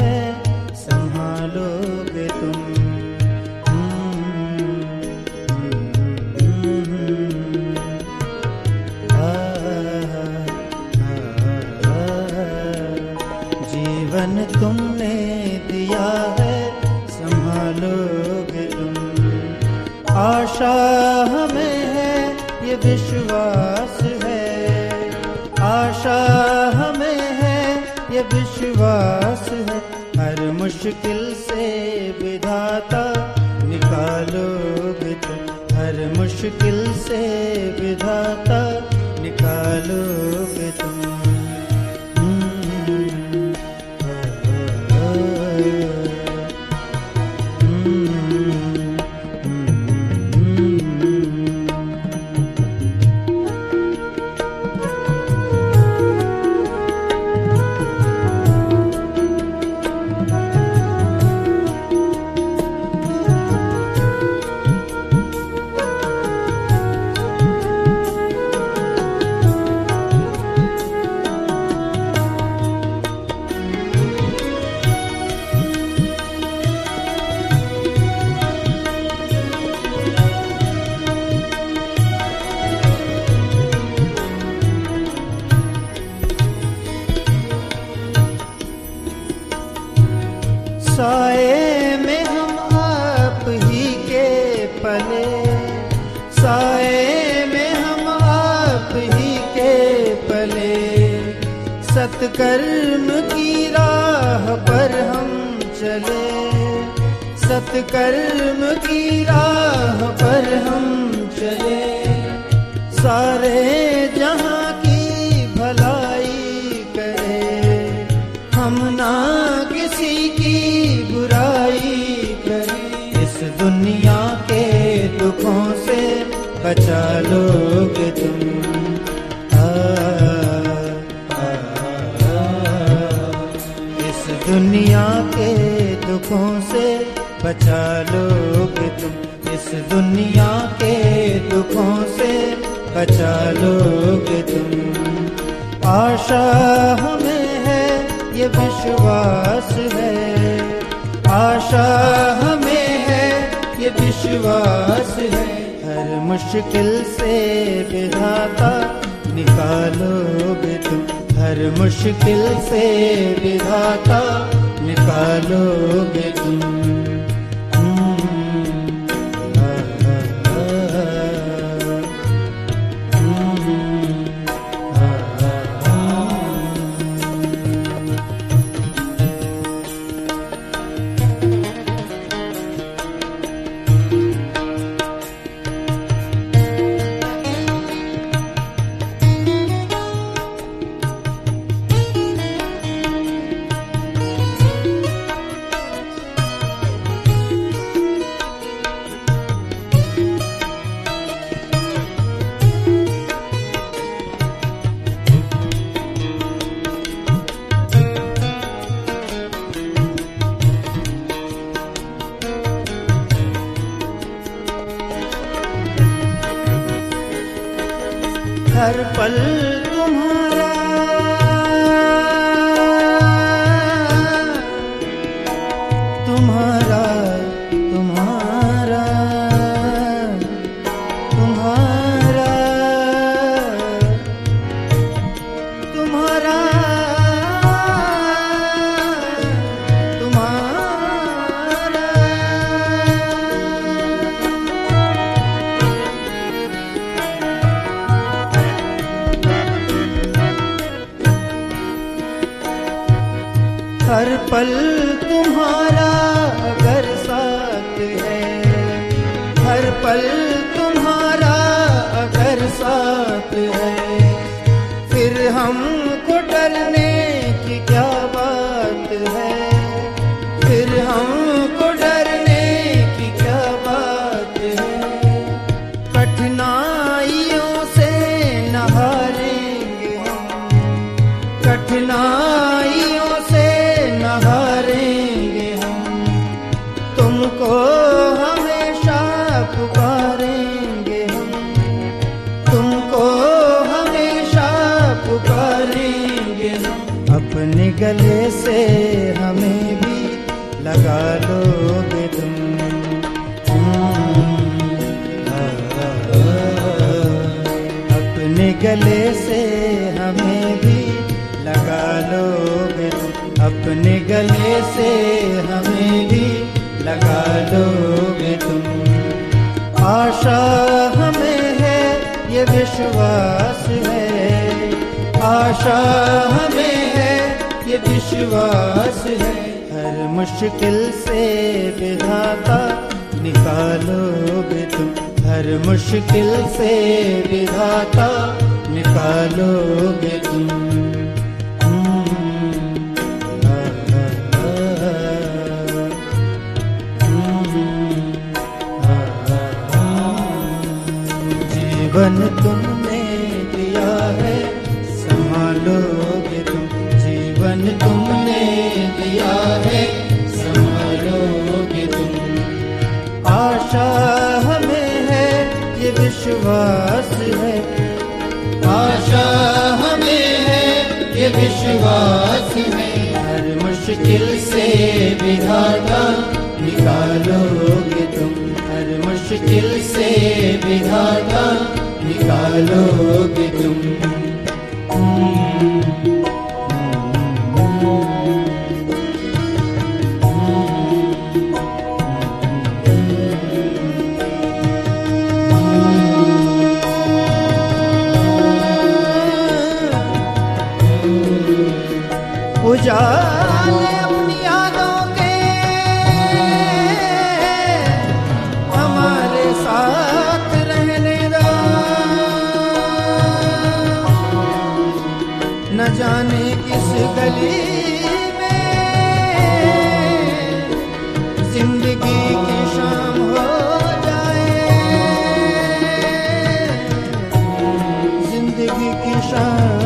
है संभालोगे तुम। जीवन तुमने दिया है संभालोगे तुम। आशा हमें है, ये विश्वास है। आशा हमें है, ये विश्वास मुश्किल से विधाता निकालोगे तो हर मुश्किल से विधाता निकालोगे सत्कर्म की राह पर हम चले। सत्कर्म की राह पर हम चले। सारे जहाँ की भलाई करे। हम ना किसी की बुराई करें। इस दुनिया के दुखों से बचा लोगे तुम। दुनिया के दुखों से बचा लोगे तुम। इस दुनिया के दुखों से बचा लोगे तुम। आशा हमें है, ये विश्वास है। आशा हमें है, ये विश्वास है। हर मुश्किल से विधाता निकालोगे तुम। हर मुश्किल से विधाता निकालोगे तुम। हर पल पल तुम्हारा अगर साथ है। हर पल तुम्हारा अगर साथ है। अपने गले से हमें भी लगा लोगे तुम। अपने गले से हमें भी लगा लोगे तुम। अपने गले से हमें भी लगा लोगे तुम। आशा हमें है, ये विश्वास है। आशा हमें विश्वास है हर मुश्किल से विधाता निकालोगे तुम हर मुश्किल से विधाता निकालोगे तुम हम्म, हम्म, जीवन तुमने जीवन तुमने दिया है संभालोगे तुम। आशा हमें है, ये विश्वास है। आशा हमें है, ये विश्वास है। हर मुश्किल ज़िंदगी की शाम हो जाए। ज़िंदगी की शाम